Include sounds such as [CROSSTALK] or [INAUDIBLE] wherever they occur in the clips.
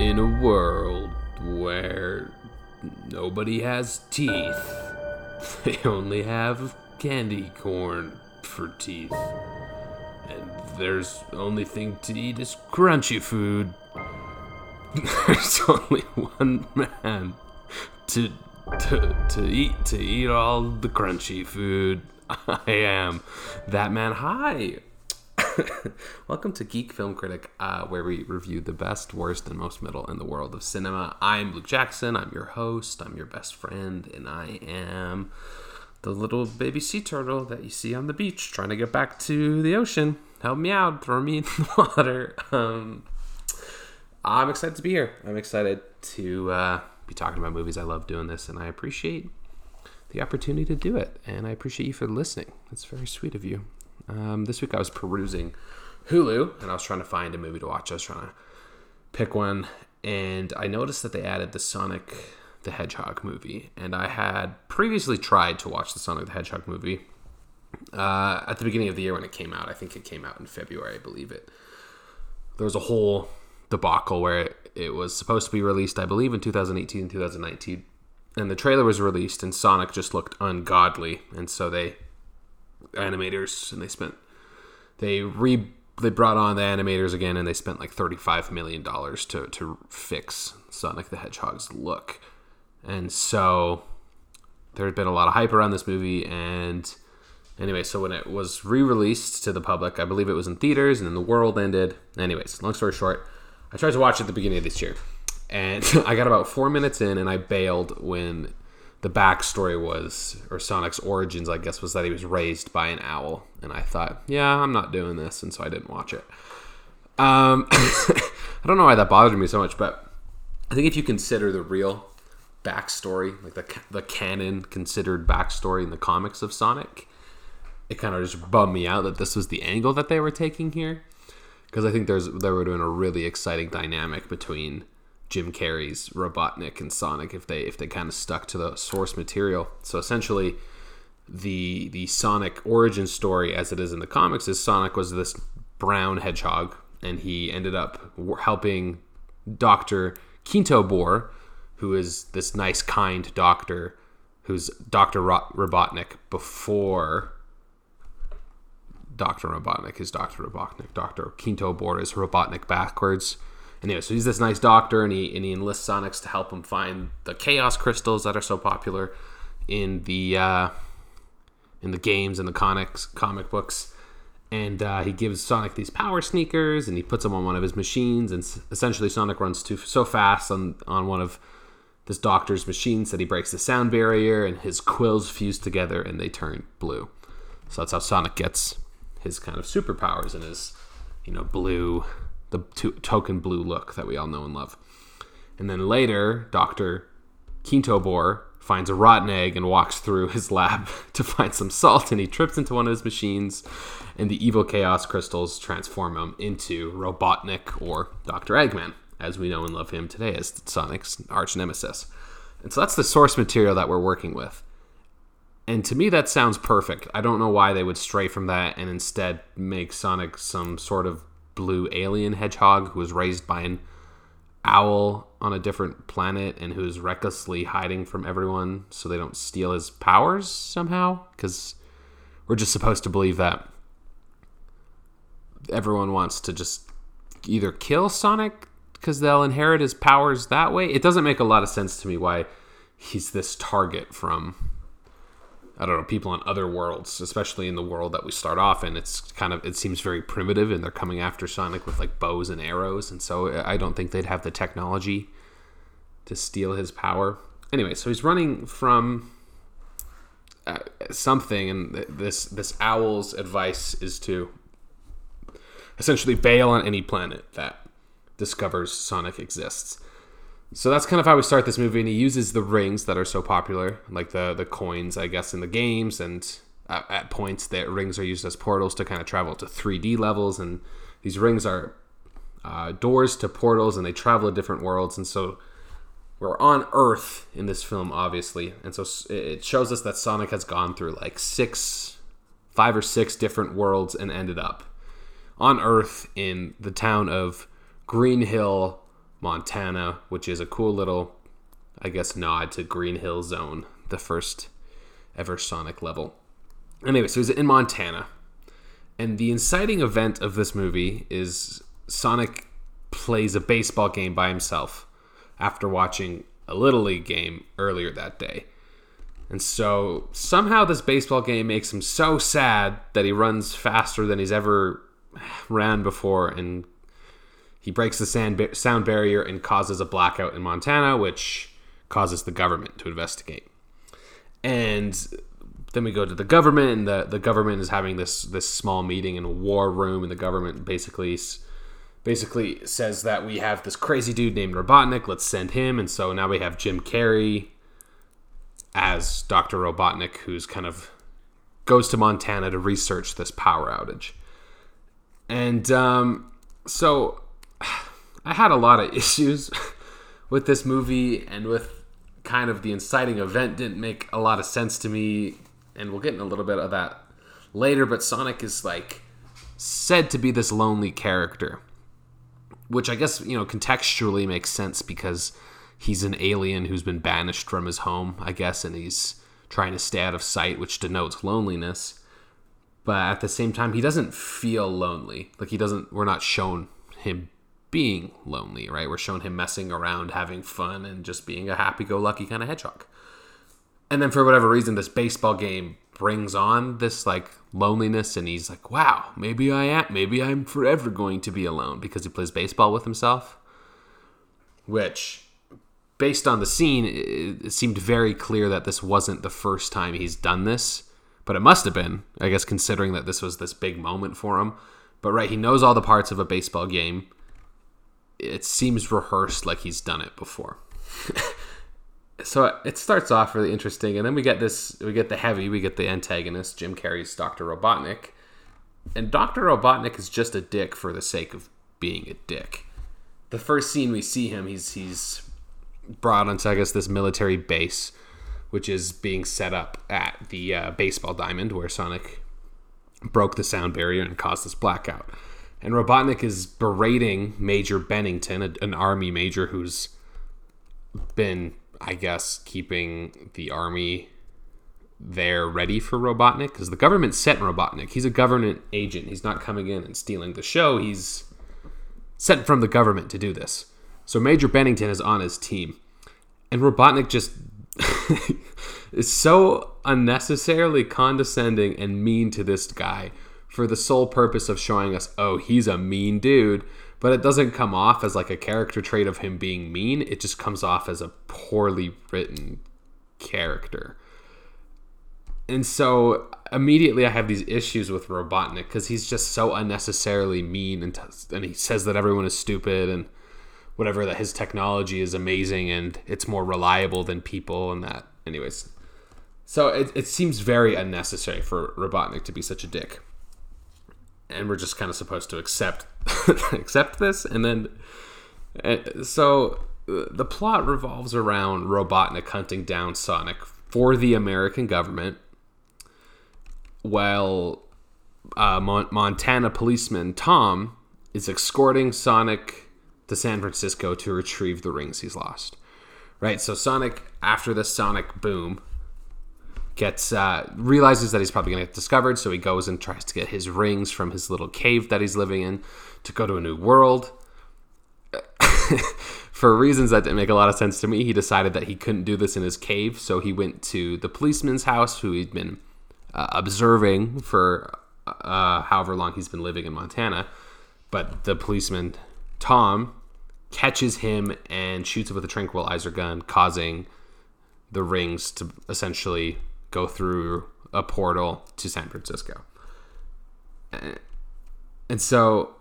In a world where nobody has teeth, [LAUGHS] they only have candy corn for teeth. And there's only thing to eat is crunchy food. [LAUGHS] There's only one man to to to eat to eat all the crunchy food. [LAUGHS] I am that man. Hi. [LAUGHS] Welcome to Geek Film Critic, uh, where we review the best, worst, and most middle in the world of cinema. I'm Luke Jackson. I'm your host. I'm your best friend, and I am the little baby sea turtle that you see on the beach trying to get back to the ocean. Help me out. Throw me in [LAUGHS] the water. Um, I'm excited to be here. I'm excited to uh, be talking about movies. I love doing this, and I appreciate the opportunity to do it. And I appreciate you for listening. That's very sweet of you. Um, this week I was perusing Hulu, and I was trying to find a movie to watch. I was trying to pick one, and I noticed that they added the Sonic the Hedgehog movie. And I had previously tried to watch the Sonic the Hedgehog movie uh, at the beginning of the year when it came out. I think it came out in February, I believe it. There was a whole debacle where it, it was supposed to be released, I believe, in 2018 and 2019. And the trailer was released, and Sonic just looked ungodly. And so they, animators, and they spent, they re, they brought on the animators again, and they spent like 35 million dollars to to fix Sonic the Hedgehog's look. And so there had been a lot of hype around this movie, and anyway, so when it was re-released to the public, I believe it was in theaters, and then the world ended. Anyways, long story short I tried to watch it at the beginning of this year, and [LAUGHS] I got about four minutes in, and I bailed when the backstory was, or Sonic's origins, I guess, was that he was raised by an owl, and I thought, yeah, I'm not doing this, and so I didn't watch it. Um, [COUGHS] I don't know why that bothered me so much, but I think if you consider the real backstory, like the the canon considered backstory in the comics of Sonic, it kind of just bummed me out that this was the angle that they were taking here. Because I think there's there would have been a really exciting dynamic between Jim Carrey's Robotnik and Sonic if they if they kind of stuck to the source material. So essentially, the the Sonic origin story as it is in the comics is Sonic was this brown hedgehog and he ended up helping Doctor Quinto who is this nice kind doctor who's Doctor Robotnik before Dr. Robotnik is Dr. Robotnik. Dr. Kintobor is Robotnik backwards. Anyway, so he's this nice doctor, and he and he enlists Sonics to help him find the Chaos crystals that are so popular in the uh, in the games and the comics comic books. And uh, he gives Sonic these power sneakers, and he puts them on one of his machines. And essentially, Sonic runs too so fast on on one of this doctor's machines that he breaks the sound barrier, and his quills fuse together, and they turn blue. So that's how Sonic gets his kind of superpowers and his, you know, blue, the to- token blue look that we all know and love. And then later, Dr. Kintobor finds a rotten egg and walks through his lab [LAUGHS] to find some salt, and he trips into one of his machines, and the evil chaos crystals transform him into Robotnik or Dr. Eggman, as we know and love him today as Sonic's arch nemesis. And so that's the source material that we're working with. And to me, that sounds perfect. I don't know why they would stray from that and instead make Sonic some sort of blue alien hedgehog who was raised by an owl on a different planet and who's recklessly hiding from everyone so they don't steal his powers somehow. Because we're just supposed to believe that everyone wants to just either kill Sonic because they'll inherit his powers that way. It doesn't make a lot of sense to me why he's this target from I don't know, people on other worlds, especially in the world that we start off in. It's kind of, it seems very primitive and they're coming after Sonic with like bows and arrows. And so I don't think they'd have the technology to steal his power. Anyway, so he's running from uh, something, and this, this owl's advice is to essentially bail on any planet that discovers Sonic exists. So that's kind of how we start this movie, and he uses the rings that are so popular, like the the coins, I guess, in the games, and at, at points that rings are used as portals to kind of travel to 3D levels, and these rings are uh, doors to portals, and they travel to different worlds, and so we're on Earth in this film, obviously, and so it shows us that Sonic has gone through like six, five or six different worlds and ended up on Earth in the town of Green Hill Montana, which is a cool little, I guess, nod to Green Hill Zone, the first ever Sonic level. Anyway, so he's in Montana. And the inciting event of this movie is Sonic plays a baseball game by himself after watching a Little League game earlier that day. And so somehow this baseball game makes him so sad that he runs faster than he's ever [SIGHS] ran before and he breaks the sand sound barrier and causes a blackout in Montana, which causes the government to investigate. And then we go to the government, and the, the government is having this this small meeting in a war room, and the government basically basically says that we have this crazy dude named Robotnik. Let's send him. And so now we have Jim Carrey as Dr. Robotnik, who's kind of goes to Montana to research this power outage. And um, so I had a lot of [LAUGHS] issues with this movie and with kind of the inciting event didn't make a lot of sense to me and we'll get in a little bit of that later but Sonic is like said to be this lonely character which I guess you know contextually makes sense because he's an alien who's been banished from his home, I guess, and he's trying to stay out of sight, which denotes loneliness. But at the same time, he doesn't feel lonely. Like he doesn't. We're not shown him being lonely, right? We're shown him messing around, having fun, and just being a happy-go-lucky kind of hedgehog. And then for whatever reason, this baseball game brings on this like loneliness and he's like wow maybe i am maybe i'm forever going to be alone because he plays baseball with himself which based on the scene it seemed very clear that this wasn't the first time he's done this but it must have been i guess considering that this was this big moment for him but right he knows all the parts of a baseball game it seems rehearsed like he's done it before [LAUGHS] so it starts off really interesting, and then we get this: we get the heavy, we get the antagonist, Jim Carrey's Doctor Robotnik, and Doctor Robotnik is just a dick for the sake of being a dick. The first scene we see him, he's he's brought onto I guess this military base, which is being set up at the uh, baseball diamond where Sonic broke the sound barrier and caused this blackout. And Robotnik is berating Major Bennington, a, an army major who's been I guess, keeping the army there ready for Robotnik because the government sent Robotnik. He's a government agent. He's not coming in and stealing the show. He's sent from the government to do this. So Major Bennington is on his team. And Robotnik just [LAUGHS] is so unnecessarily condescending and mean to this guy for the sole purpose of showing us, oh, he's a mean dude but it doesn't come off as like a character trait of him being mean. It just comes off as a poorly written character. And so immediately I have these issues with Robotnik because he's just so unnecessarily mean and, t- and he says that everyone is stupid and whatever that his technology is amazing and it's more reliable than people and that anyways so it, it seems very unnecessary for robotnik to be such a dick and we're just kind of supposed to accept [LAUGHS] accept this and then uh, so the plot revolves around robotnik hunting down sonic for the american government while uh, Mon- montana policeman tom is escorting sonic to san francisco to retrieve the rings he's lost. Right so sonic after the sonic boom gets uh, realizes that he's probably going to get discovered, so he goes and tries to get his rings from his little cave that he's living in to go to a new world. [LAUGHS] For reasons that didn't make a lot of sense to me, he decided that he couldn't do this in his cave, so he went to the policeman's house, who he'd been uh, observing for uh, however long he's been living in Montana. But the policeman, Tom, catches him and shoots him with a tranquilizer gun, causing the rings to essentially go through a portal to San Francisco. And so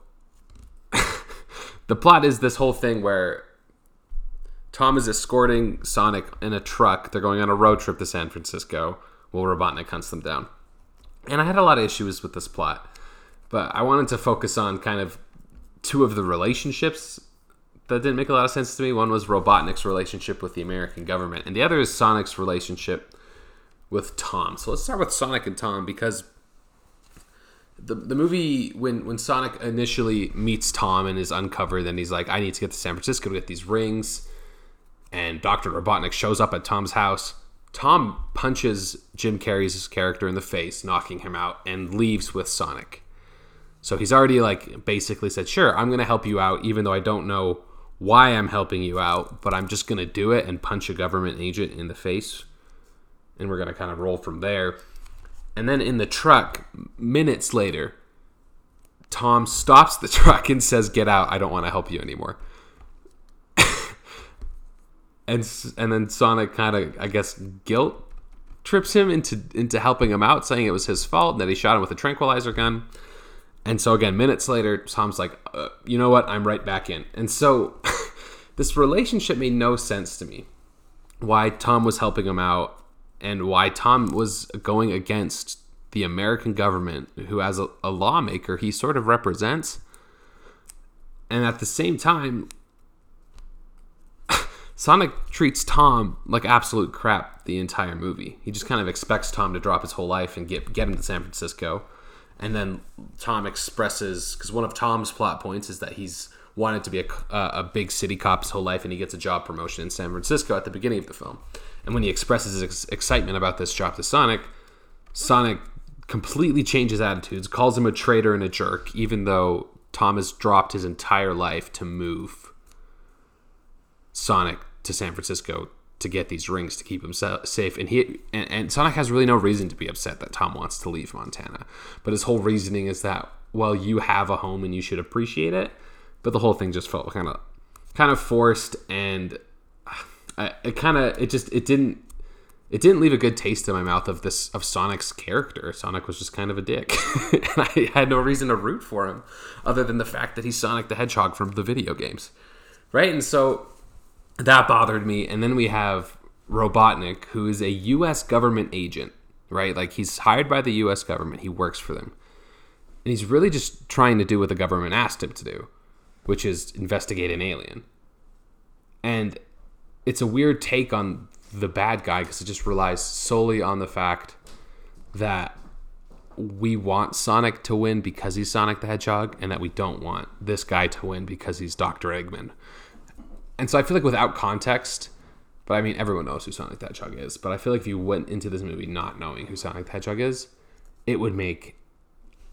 [LAUGHS] the plot is this whole thing where Tom is escorting Sonic in a truck. They're going on a road trip to San Francisco while Robotnik hunts them down. And I had a lot of issues with this plot, but I wanted to focus on kind of two of the relationships that didn't make a lot of sense to me. One was Robotnik's relationship with the American government, and the other is Sonic's relationship with Tom. So let's start with Sonic and Tom because the, the movie when when Sonic initially meets Tom and is uncovered, then he's like, I need to get to San Francisco to get these rings. And Dr. Robotnik shows up at Tom's house. Tom punches Jim Carrey's character in the face, knocking him out, and leaves with Sonic. So he's already like basically said, Sure, I'm gonna help you out, even though I don't know why I'm helping you out, but I'm just gonna do it and punch a government agent in the face. And we're gonna kind of roll from there. And then in the truck, minutes later, Tom stops the [LAUGHS] truck and says, "Get out! I don't want to help you anymore." [LAUGHS] and and then Sonic kind of, I guess, guilt trips him into into helping him out, saying it was his fault and that he shot him with a tranquilizer gun. And so again, minutes later, Tom's like, uh, "You know what? I'm right back in." And so [LAUGHS] this relationship made no sense to me. Why Tom was helping him out and why Tom was going against the American government, who, as a, a, lawmaker, he sort of represents. And at the same time, [LAUGHS] Sonic treats Tom like absolute crap the entire movie. He just kind of expects Tom to drop his whole life and get get him to San Francisco. And then Tom expresses because one of Tom's plot points is that he's wanted to be a, a big city cop his whole life, and he gets a job promotion in San Francisco at the beginning of the film. And when he expresses his ex- excitement about this job to Sonic, Sonic completely changes attitudes, calls him a traitor and a jerk, even though Tom has dropped his entire life to move Sonic to San Francisco to get these rings to keep him safe. And he and, and, Sonic has really no reason to be upset that Tom wants to leave Montana. But his whole reasoning is that well, you have a home and you should appreciate it. But the whole thing just felt kind of kind of forced and it kind of it just it didn't it didn't leave a good taste in my mouth of this of Sonic's character. Sonic was just kind of a dick, [LAUGHS] and I had no reason to root for him, other than the fact that he's Sonic the Hedgehog from the video games, right? And so that bothered me. And then we have Robotnik, who is a U.S. government agent, right? Like he's hired by the U.S. government. He works for them, and he's really just trying to do what the government asked him to do, which is investigate an alien. And it's a weird take on the bad guy because it just relies solely on the fact that we want Sonic to win because he's Sonic the Hedgehog, and that we don't want this guy to win because he's Dr. Eggman. And so I feel like without context, but I mean, everyone knows who Sonic the Hedgehog is, but I feel like if you went into this movie not knowing who Sonic the Hedgehog is, it would make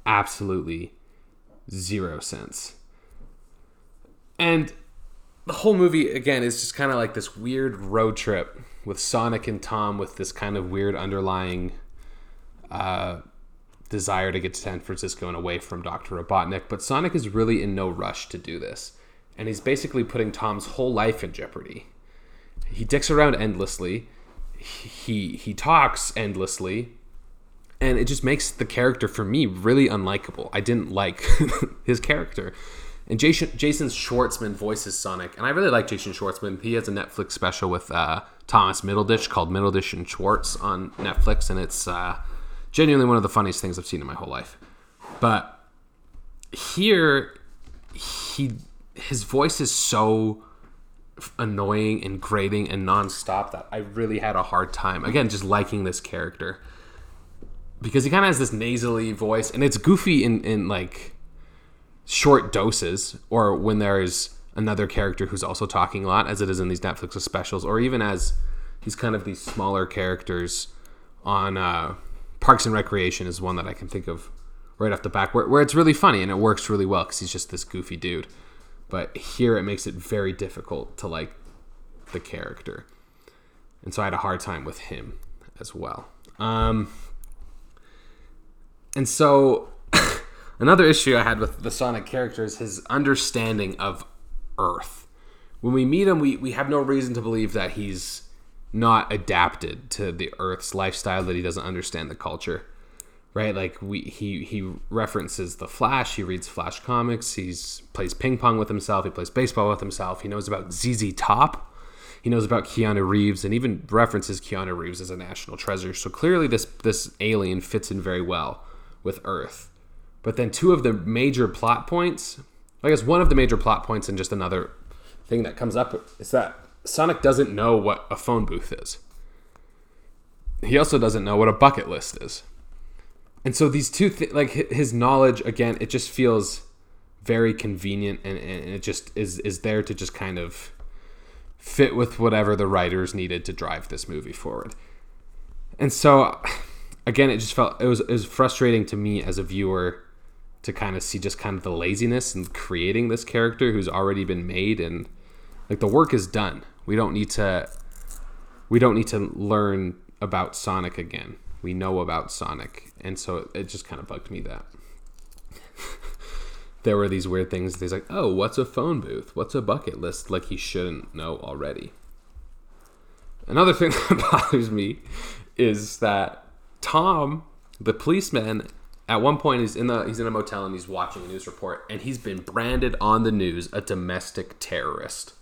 absolutely zero sense. And the whole movie again is just kind of like this weird road trip with Sonic and Tom with this kind of weird underlying uh, desire to get to San Francisco and away from Dr. Robotnik. But Sonic is really in no rush to do this. And he's basically putting Tom's whole life in jeopardy. He dicks around endlessly. He he talks endlessly. And it just makes the character for me really unlikable. I didn't like [LAUGHS] his character. And Jason Jason Schwartzman voices Sonic, and I really like Jason Schwartzman. He has a Netflix special with uh, Thomas Middleditch called Middleditch and Schwartz on Netflix, and it's uh, genuinely one of the funniest things I've seen in my whole life. But here, he his voice is so annoying and grating and nonstop that I really had a hard time. Again, just liking this character because he kind of has this nasally voice, and it's goofy in in like short doses or when there's another character who's also talking a lot as it is in these netflix specials or even as he's kind of these smaller characters on uh, parks and recreation is one that i can think of right off the back where, where it's really funny and it works really well because he's just this goofy dude. But here it makes it very difficult to like the character. And so i had a hard time with him as well. Um, and so Another issue I had with the Sonic character is his understanding of Earth. When we meet him, we, we have no reason to believe that he's not adapted to the Earth's lifestyle, that he doesn't understand the culture. Right? Like we he he references the Flash, he reads Flash comics, he's plays ping pong with himself, he plays baseball with himself, he knows about ZZ Top. He knows about Keanu Reeves and even references Keanu Reeves as a national treasure. So clearly this this alien fits in very well with Earth. But then two of the major plot points, I guess one of the major plot points and just another thing that comes up is that Sonic doesn't know what a phone booth is. He also doesn't know what a bucket list is. And so these two, th- like his knowledge, again, it just feels very convenient, and, and it just is is there to just kind of fit with whatever the writers needed to drive this movie forward. And so, again, it just felt it was it was frustrating to me as a viewer to kind of see just kind of the laziness in creating this character who's already been made and like the work is done. We don't need to we don't need to learn about Sonic again. We know about Sonic, and so it just kind of bugged me that [LAUGHS] there were these weird things. He's like, "Oh, what's a phone booth? What's a bucket list?" Like he shouldn't know already. Another thing [LAUGHS] that bothers me is that Tom, the policeman, at one point he's in the he's in a motel and he's watching a news report and he's been branded on the news a domestic terrorist,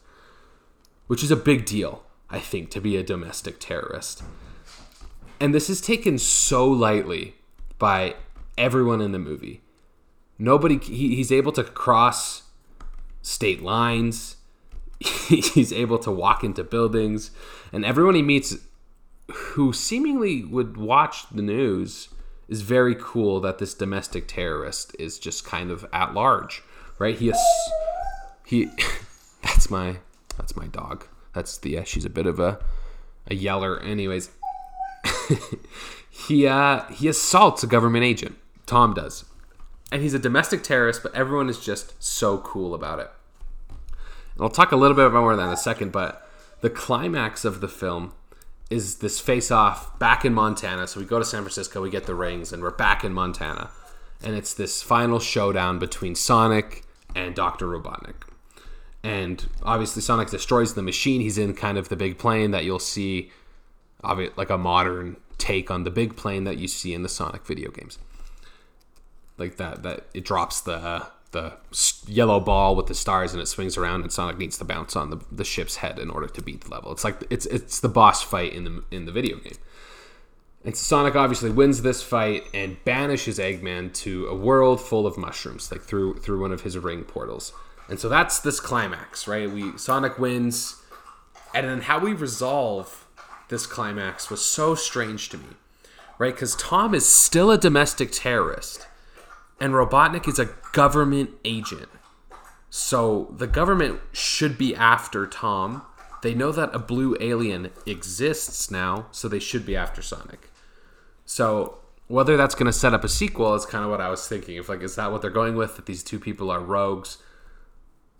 which is a big deal, I think, to be a domestic terrorist. And this is taken so lightly by everyone in the movie. Nobody, he, he's able to cross state lines. [LAUGHS] he's able to walk into buildings. And everyone he meets who seemingly would watch the news is very cool that this domestic terrorist is just kind of at large, right? He is, he, [LAUGHS] that's my, that's my dog. That's the, yeah, she's a bit of a, a yeller. Anyways, [LAUGHS] he uh, he assaults a government agent. Tom does, and he's a domestic terrorist. But everyone is just so cool about it. And I'll talk a little bit more than that in a second. But the climax of the film is this face-off back in Montana. So we go to San Francisco, we get the rings, and we're back in Montana. And it's this final showdown between Sonic and Dr. Robotnik. And obviously, Sonic destroys the machine. He's in kind of the big plane that you'll see like a modern take on the big plane that you see in the Sonic video games. Like that, that it drops the uh, the yellow ball with the stars and it swings around, and Sonic needs to bounce on the, the ship's head in order to beat the level. It's like it's it's the boss fight in the in the video game. And Sonic obviously wins this fight and banishes Eggman to a world full of mushrooms, like through through one of his ring portals. And so that's this climax, right? We Sonic wins, and then how we resolve this climax was so strange to me, right? Because Tom is still a domestic terrorist, and Robotnik is a government agent. So the government should be after Tom. They know that a blue alien exists now, so they should be after Sonic. So whether that's going to set up a sequel is kind of what I was thinking. If like, is that what they're going with? That these two people are rogues?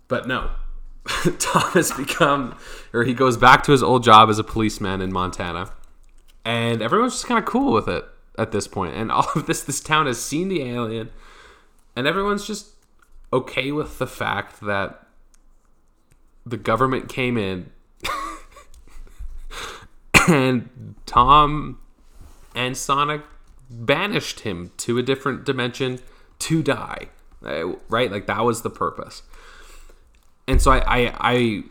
But no, [LAUGHS] Tom has become, or he goes back to his old job as a policeman in Montana, and everyone's just kind of cool with it at this point. And [LAUGHS] all of this, this town has seen the alien, and everyone's just okay with the fact that the government came in, [LAUGHS] and Tom and Sonic banished him to a different dimension to die. Eh, right? Like that was the purpose and so I, I, I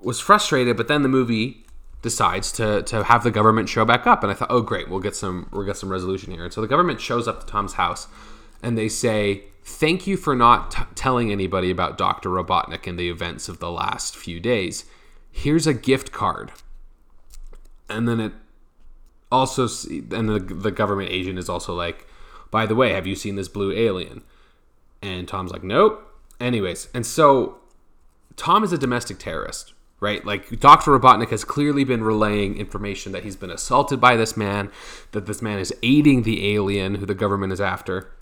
was frustrated, but then the movie decides to to have the government show back up, and I thought, oh great, we'll get some we'll get some resolution here. And so the government shows up to Tom's house, and they say, "Thank you for not t- telling anybody about Doctor Robotnik and the events of the last few days. Here's a gift card." And then it also, and the the government agent is also like, "By the way, have you seen this blue alien?" And Tom's like, "Nope." Anyways, and so Tom is a domestic terrorist, right? Like Dr. Robotnik has clearly been relaying information that he's been assaulted by this man, that this man is aiding the alien who the government is after.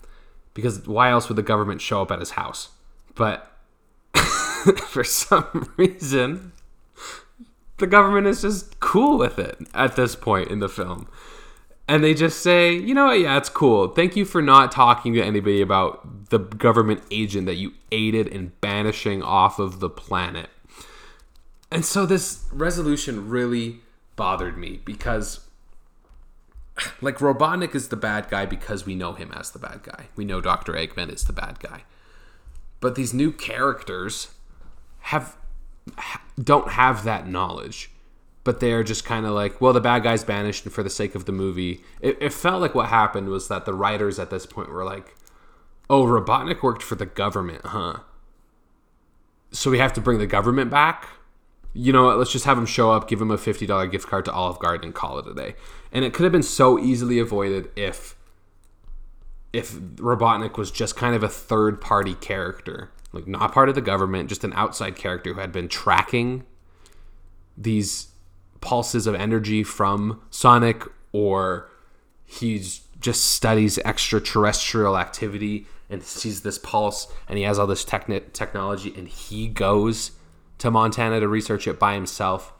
Because why else would the government show up at his house? But [LAUGHS] for some reason, the government is just cool with it at this point in the film and they just say, you know what, yeah, it's cool. Thank you for not talking to anybody about the government agent that you aided in banishing off of the planet. And so this resolution really bothered me because like Robotnik is the bad guy because we know him as the bad guy. We know Dr. Eggman is the bad guy. But these new characters have don't have that knowledge but they're just kind of like, well, the bad guy's banished, and for the sake of the movie, it, it, felt like what happened was that the writers at this point were like, oh, Robotnik worked for the government, huh? So we have to bring the government back. You know what? Let's just have him show up, give him a fifty dollar gift card to Olive Garden, and call it a day. And it could have been so easily avoided if if Robotnik was just kind of a third party character, like not part of the government, just an outside character who had been tracking these pulses of energy from Sonic, or he's just studies extraterrestrial activity and sees this pulse and he has all this techni- technology and he goes to Montana to research it by himself.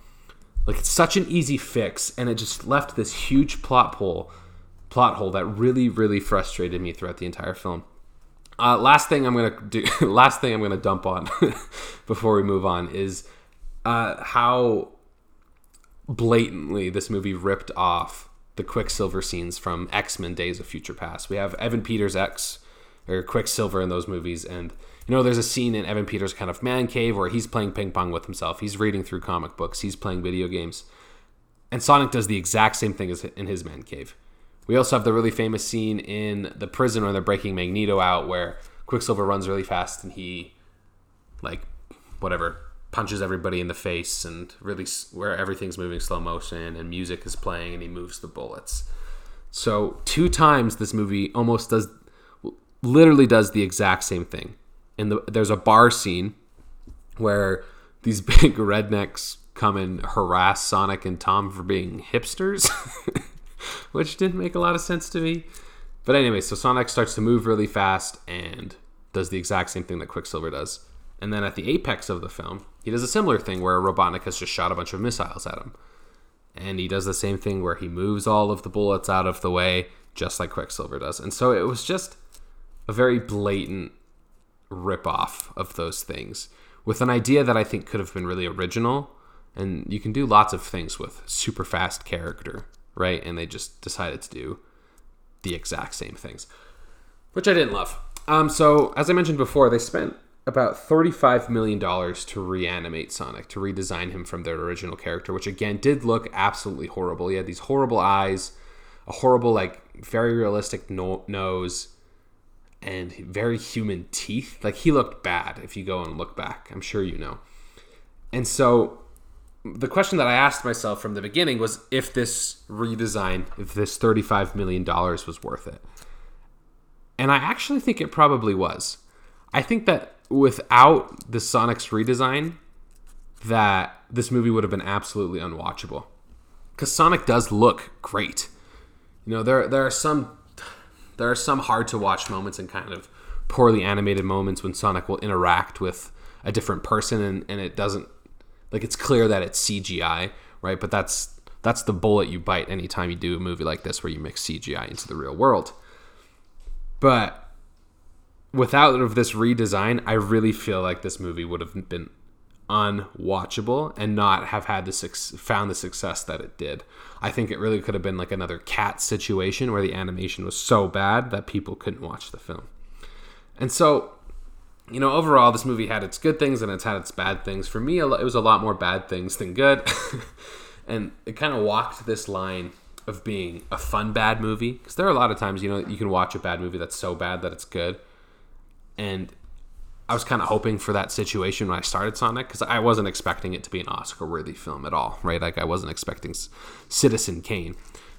Like it's such an easy fix and it just left this huge plot hole plot hole that really really frustrated me throughout the entire film. Uh, last thing I'm gonna do, [LAUGHS] last thing I'm gonna dump on [LAUGHS] before we move on is uh, how blatantly this movie ripped off the Quicksilver scenes from X Men Days of Future Past. We have Evan Peters X or Quicksilver in those movies, and you know there's a scene in Evan Peters' kind of man cave where he's playing ping pong with himself. He's reading through comic books. He's playing video games, and Sonic does the exact same thing as in his man cave. We also have the really famous scene in the prison where they're breaking Magneto out, where Quicksilver runs really fast and he, like, whatever, punches everybody in the face and really where everything's moving slow motion and music is playing and he moves the bullets. So two times this movie almost does, literally does the exact same thing. In the there's a bar scene where these [LAUGHS] big rednecks come and harass Sonic and Tom for being hipsters. [LAUGHS] which didn't make a lot of sense to me. But anyway, so Sonic starts to move really fast and does the exact same thing that Quicksilver does. And then at the apex of the film, he does a similar thing where Robotnik has just shot a bunch of missiles at him. And he does the same thing where he moves all of the bullets out of the way, just like Quicksilver does. And so it was just a very blatant ripoff of those things with an idea that I think could have been really original. And you can do lots of things with super fast character right? And they just decided to do the exact same things, which I didn't love. Um, so as I mentioned before, they spent about $35 million to reanimate Sonic, to redesign him from their original character, which again did look absolutely horrible. He had these horrible eyes, a horrible, like, very realistic no- nose, and very human teeth. Like, he looked bad if you go and look back. I'm sure you know. And so the question that I asked myself from the beginning was if this redesign, if this $35 million was worth it. And I actually think it probably was. I think that without the Sonic's redesign, that this movie would have been absolutely unwatchable. Because Sonic does look great. You know, there there are some there are some hard to watch moments and kind of poorly animated moments when Sonic will interact with a different person and, and it doesn't like it's clear that it's CGI, right? But that's that's the bullet you bite anytime you do a movie like this where you mix CGI into the real world. But without of this redesign, I really feel like this movie would have been unwatchable and not have had the su- found the success that it did. I think it really could have been like another cat situation where the animation was so bad that people couldn't watch the film. And so you know, overall, this movie had its good things and it's had its bad things. For me, it was a lot more bad things than good. [LAUGHS] and it kind of walked this line of being a fun bad movie. Because there are a lot of times, you know, you can watch a bad movie that's so bad that it's good. And I was kind of hoping for that situation when I started Sonic because I wasn't expecting it to be an Oscar worthy film at all, right? Like, I wasn't expecting Citizen Kane.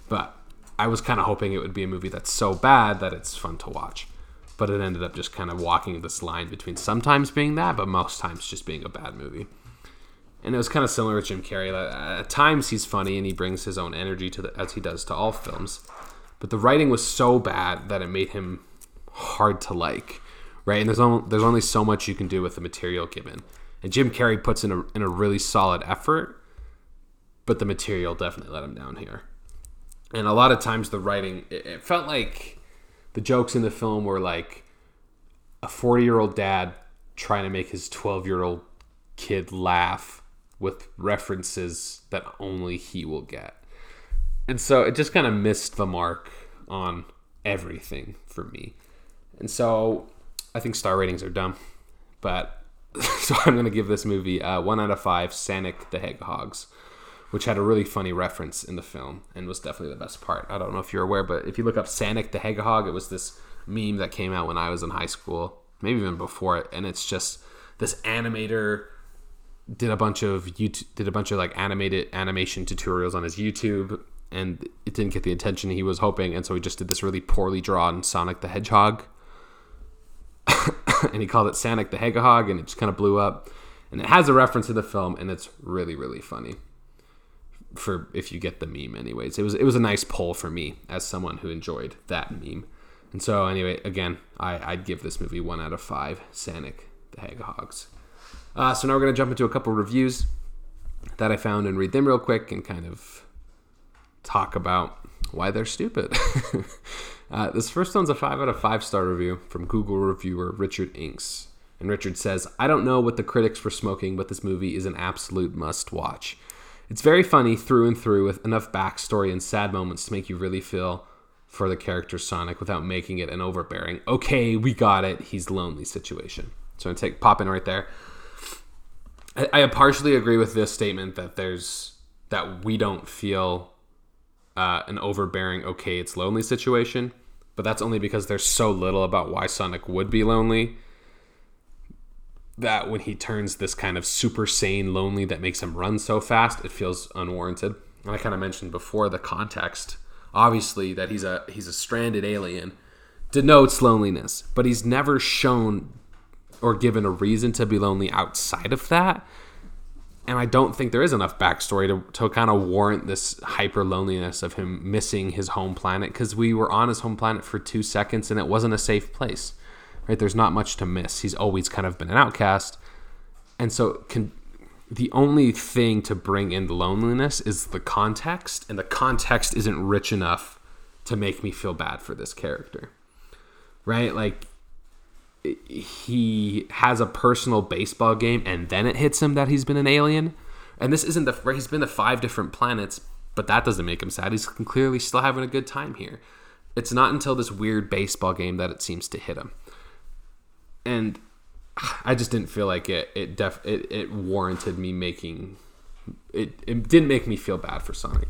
But I was kind of hoping it would be a movie that's so bad that it's fun to watch but it ended up just kind of walking this line between sometimes being that, but most times just being a bad movie. And it was kind of similar with Jim Carrey. Uh, at times he's funny and he brings his own energy to the, as he does to all films, but the writing was so bad that it made him hard to like, right? And there's only, there's only so much you can do with the material given. And Jim Carrey puts in a in a really solid effort, but the material definitely let him down here. And a lot of times the writing, it, it felt like the jokes in the film were like a 40 year old dad trying to make his 12 year old kid laugh with references that only he will get. And so it just kind of missed the mark on everything for me. And so I think star ratings are dumb. But [LAUGHS] so I'm going to give this movie uh, one out of five Sonic the Hedgehogs which had a really funny reference in the film and was definitely the best part. I don't know if you're aware, but if you look up Sonic the Hedgehog, it was this meme that came out when I was in high school, maybe even before it, and it's just this animator did a bunch of YouTube did a bunch of like animated animation tutorials on his YouTube and it didn't get the attention he was hoping, and so he just did this really poorly drawn Sonic the Hedgehog, [LAUGHS] and he called it Sonic the Hedgehog, and it just kind of blew up. And it has a reference to the film, and it's really really funny. For if you get the meme, anyways, it was it was a nice pull for me as someone who enjoyed that meme. And so anyway, again, I, I'd give this movie one out of five Sonic the Hedgehogs. Uh, so now we're gonna jump into a couple reviews that I found and read them real quick and kind of talk about why they're stupid. [LAUGHS] uh, this first one's a 5 out of 5 star review from Google reviewer Richard Inks. And Richard says, I don't know what the critics were smoking, but this movie is an absolute must watch. It's very funny through and through with enough backstory and sad moments to make you really feel for the character Sonic without making it an overbearing, okay, we got it, he's lonely situation. So I'm take pop in right there. I, I partially agree with this statement that there's that we don't feel uh, an overbearing, okay, it's lonely situation, but that's only because there's so little about why Sonic would be lonely that when he turns this kind of super sane lonely that makes him run so fast, it feels unwarranted. And I kind of mentioned before the context, obviously that he's a he's a stranded alien denotes loneliness, but he's never shown or given a reason to be lonely outside of that. And I don't think there is enough backstory to, to kind of warrant this hyper loneliness of him missing his home planet because we were on his home planet for two seconds and it wasn't a safe place. Right? There's not much to miss. He's always kind of been an outcast. And so can, the only thing to bring in the loneliness is the context, and the context isn't rich enough to make me feel bad for this character. Right? Like he has a personal baseball game and then it hits him that he's been an alien. And this isn't the he's been to five different planets, but that doesn't make him sad. He's clearly still having a good time here. It's not until this weird baseball game that it seems to hit him. And I just didn't feel like it it def it, it warranted me making it it didn't make me feel bad for Sonic.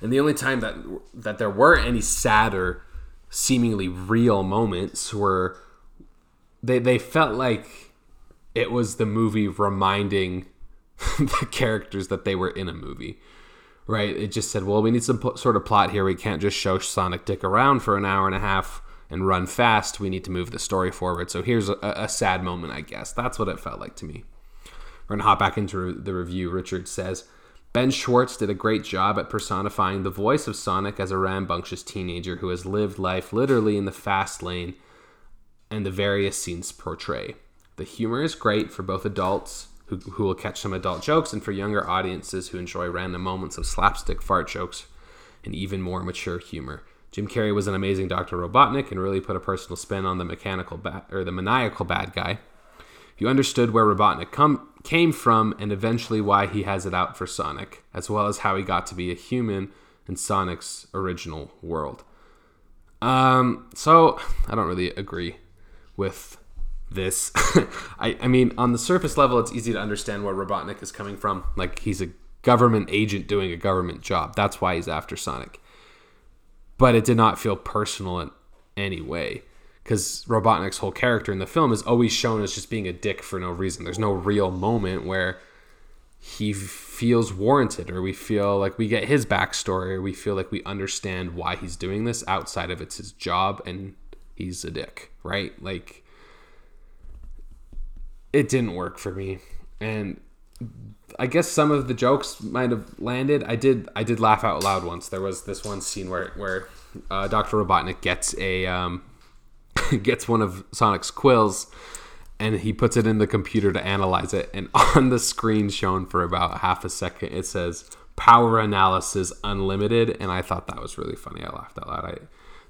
And the only time that that there were any sadder seemingly real moments were they they felt like it was the movie reminding [LAUGHS] the characters that they were in a movie right? It just said well we need some sort of plot here. We can't just show sonic dick around for an hour and a half and run fast. We need to move the story forward. So here's a, a sad moment i guess. That's what it felt like to me. We're going to hop back into the review richard says. Ben Schwartz did a great job at personifying the voice of Sonic as a rambunctious teenager who has lived life literally in the fast lane and the various scenes portray. The humor is great for both adults who, who will catch some adult jokes and for younger audiences who enjoy random moments of slapstick fart jokes and even more mature humor. Jim Carrey was an amazing Dr. Robotnik and really put a personal spin on the mechanical or the maniacal bad guy. You understood where Robotnik come, came from and eventually why he has it out for Sonic, as well as how he got to be a human in Sonic's original world. Um, so [LAUGHS] I don't really agree with this. [LAUGHS] I, I mean, on the surface level, it's easy to understand where Robotnik is coming from. Like, he's a government agent doing a government job. That's why he's after Sonic. But it did not feel personal in any way. Because Robotnik's whole character in the film is always shown as just being a dick for no reason. There's no real moment where he feels warranted or we feel like we get his backstory or we feel like we understand why he's doing this outside of it's his job and he's a dick, right? Like it didn't work for me. And I guess some of the jokes might have landed. I did I did laugh out loud once. There was this one scene where where uh, Dr. Robotnik gets a um, [LAUGHS] gets one of Sonic's quills and he puts it in the computer to analyze it and [LAUGHS] on the screen shown for about half a second it says power analysis unlimited and I thought that was really funny. I laughed out loud. I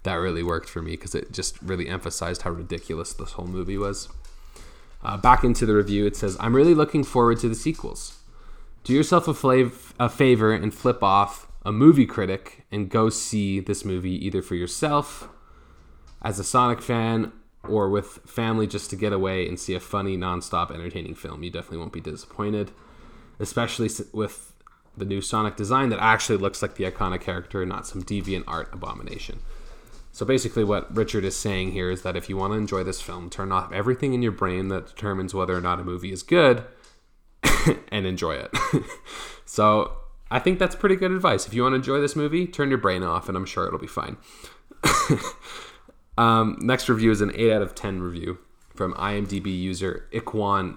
that really worked for me because it just really emphasized how ridiculous this whole movie was. Uh, back into the review, it says, I'm really looking forward to the sequels. Do yourself a, flav- a favor and flip off a movie critic and go see this movie either for yourself as a Sonic fan or with family just to get away and see a funny, nonstop, entertaining film. You definitely won't be disappointed, especially with the new Sonic design that actually looks like the iconic character, not some deviant art abomination. So basically, what Richard is saying here is that if you want to enjoy this film, turn off everything in your brain that determines whether or not a movie is good [COUGHS] and enjoy it. [LAUGHS] so I think that's pretty good advice. If you want to enjoy this movie, turn your brain off, and I'm sure it'll be fine. [LAUGHS] um, next review is an 8 out of 10 review from IMDb user Ikwan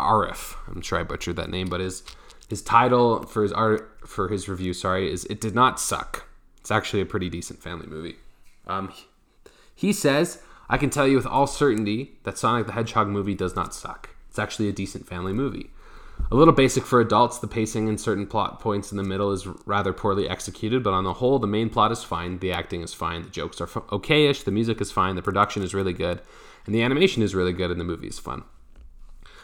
Arif. I'm sure I butchered that name, but his his title for his art for his review, sorry, is "It did not suck." It's actually a pretty decent family movie. Um, he says, "I can tell you with all certainty that Sonic the Hedgehog movie does not suck. It's actually a decent family movie." A little basic for adults, the pacing and certain plot points in the middle is rather poorly executed, but on the whole, the main plot is fine, the acting is fine, the jokes are okayish, the music is fine, the production is really good, and the animation is really good, and the movie is fun.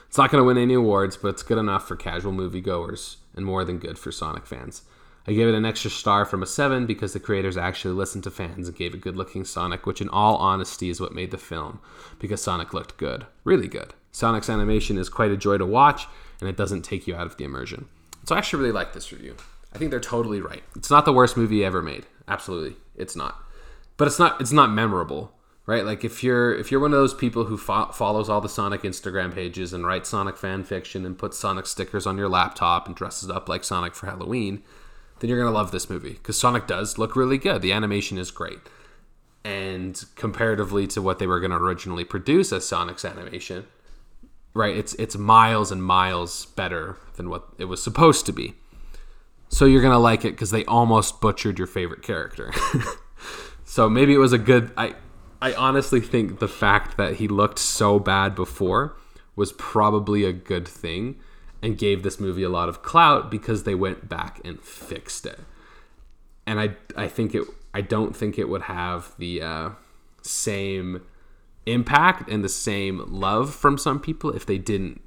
It's not going to win any awards, but it's good enough for casual moviegoers and more than good for Sonic fans. I gave it an extra star from a 7 because the creators actually listened to fans and gave a good looking Sonic, which, in all honesty, is what made the film because Sonic looked good. Really good. Sonic's animation is quite a joy to watch, and it doesn't take you out of the immersion. So I actually really like this review. I think they're totally right. It's not the worst movie ever made. Absolutely, it's not. But it's not. It's not memorable, right? Like if you're if you're one of those people who fo- follows all the Sonic Instagram pages and writes Sonic fan fiction and puts Sonic stickers on your laptop and dresses up like Sonic for Halloween, then you're gonna love this movie because Sonic does look really good. The animation is great, and comparatively to what they were gonna originally produce as Sonic's animation, right? It's it's miles and miles better than what it was supposed to be. So you're gonna like it because they almost butchered your favorite character. [LAUGHS] so maybe it was a good. I I honestly think the fact that he looked so bad before was probably a good thing and gave this movie a lot of clout because they went back and fixed it. And I I think it I don't think it would have the uh, same impact and the same love from some people if they didn't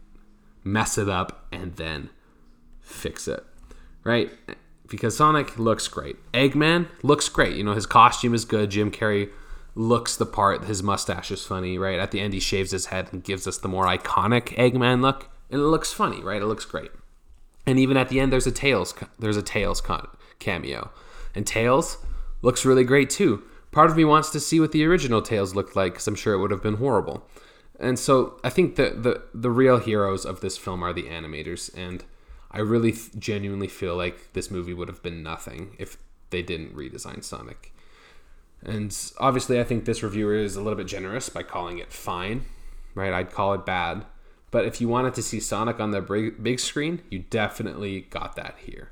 mess it up and then fix it. Right? Because Sonic looks great. Eggman looks great. You know, his costume is good. Jim Carrey looks the part. His mustache is funny, right? At the end, he shaves his head and gives us the more iconic Eggman look, and it looks funny, right? It looks great. And even at the end, there's a Tails, there's a Tails cameo, and Tails looks really great too. Part of me wants to see what the original Tails looked like because I'm sure it would have been horrible. And so I think that the the real heroes of this film are the animators, and I really genuinely feel like this movie would have been nothing if they didn't redesign Sonic. And obviously, I think this reviewer is a little bit generous by calling it fine, right? I'd call it bad. But if you wanted to see Sonic on the big screen, you definitely got that here.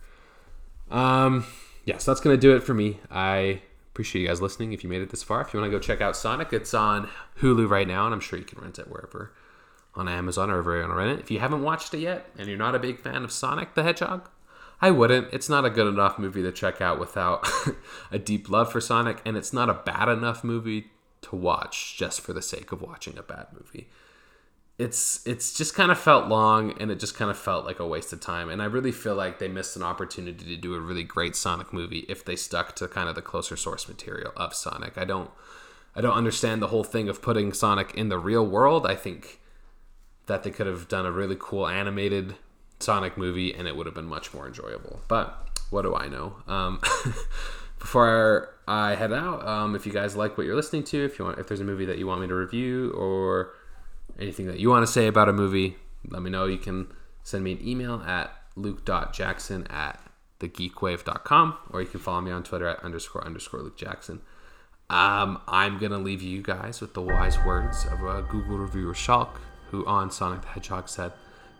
Um, yeah, so that's going to do it for me. I appreciate you guys listening. If you made it this far, if you want to go check out Sonic, it's on Hulu right now, and I'm sure you can rent it wherever on Amazon or wherever you want to rent it. If you haven't watched it yet and you're not a big fan of Sonic the Hedgehog, I wouldn't. It's not a good enough movie to check out without [LAUGHS] a deep love for Sonic, and it's not a bad enough movie to watch just for the sake of watching a bad movie. It's it's just kind of felt long and it just kind of felt like a waste of time. And I really feel like they missed an opportunity to do a really great Sonic movie if they stuck to kind of the closer source material of Sonic. I don't I don't understand the whole thing of putting Sonic in the real world. I think that they could have done a really cool animated Sonic movie, and it would have been much more enjoyable. But what do I know? Um, [LAUGHS] before I head out, um, if you guys like what you're listening to, if you want, if there's a movie that you want me to review or anything that you want to say about a movie, let me know. You can send me an email at luke.jackson at thegeekwave.com or you can follow me on Twitter at underscore underscore Luke Jackson. Um, I'm going to leave you guys with the wise words of a Google reviewer, Shulk, who on Sonic the Hedgehog said,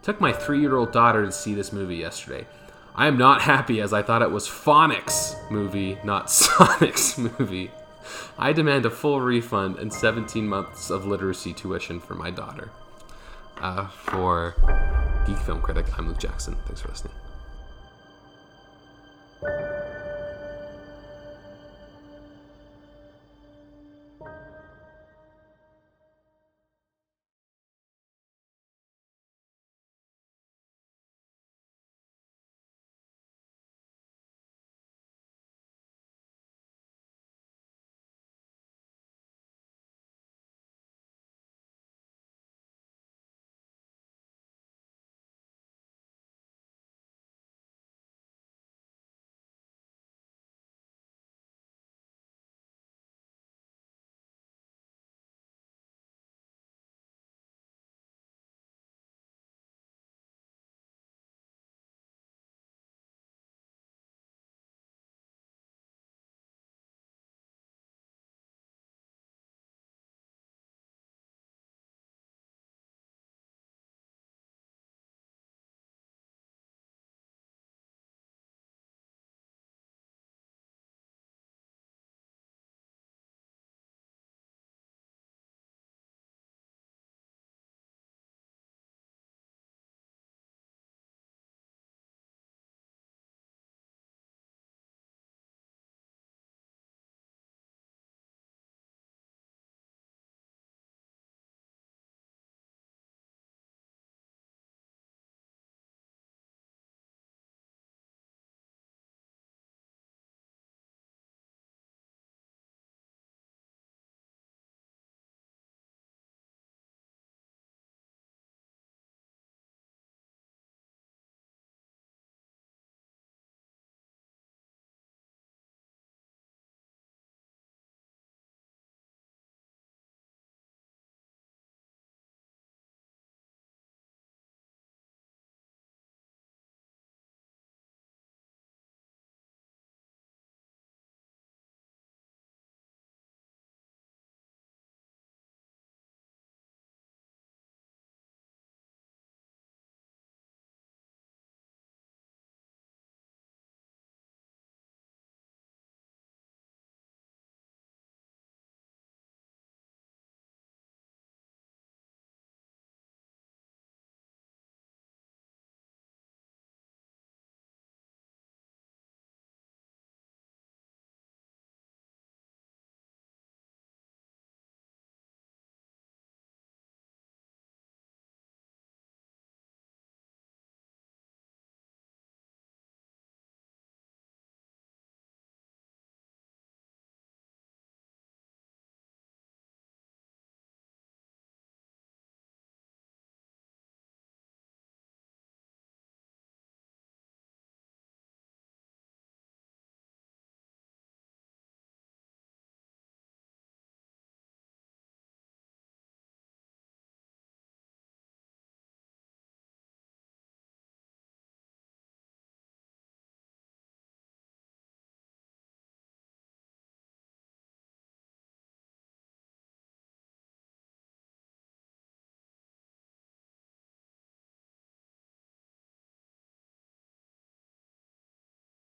Took my three year old daughter to see this movie yesterday. I am not happy as I thought it was Phonics movie, not [LAUGHS] Sonic's movie. I demand a full refund and 17 months of literacy tuition for my daughter. Uh, for Geek Film Critic, I'm Luke Jackson. Thanks for listening.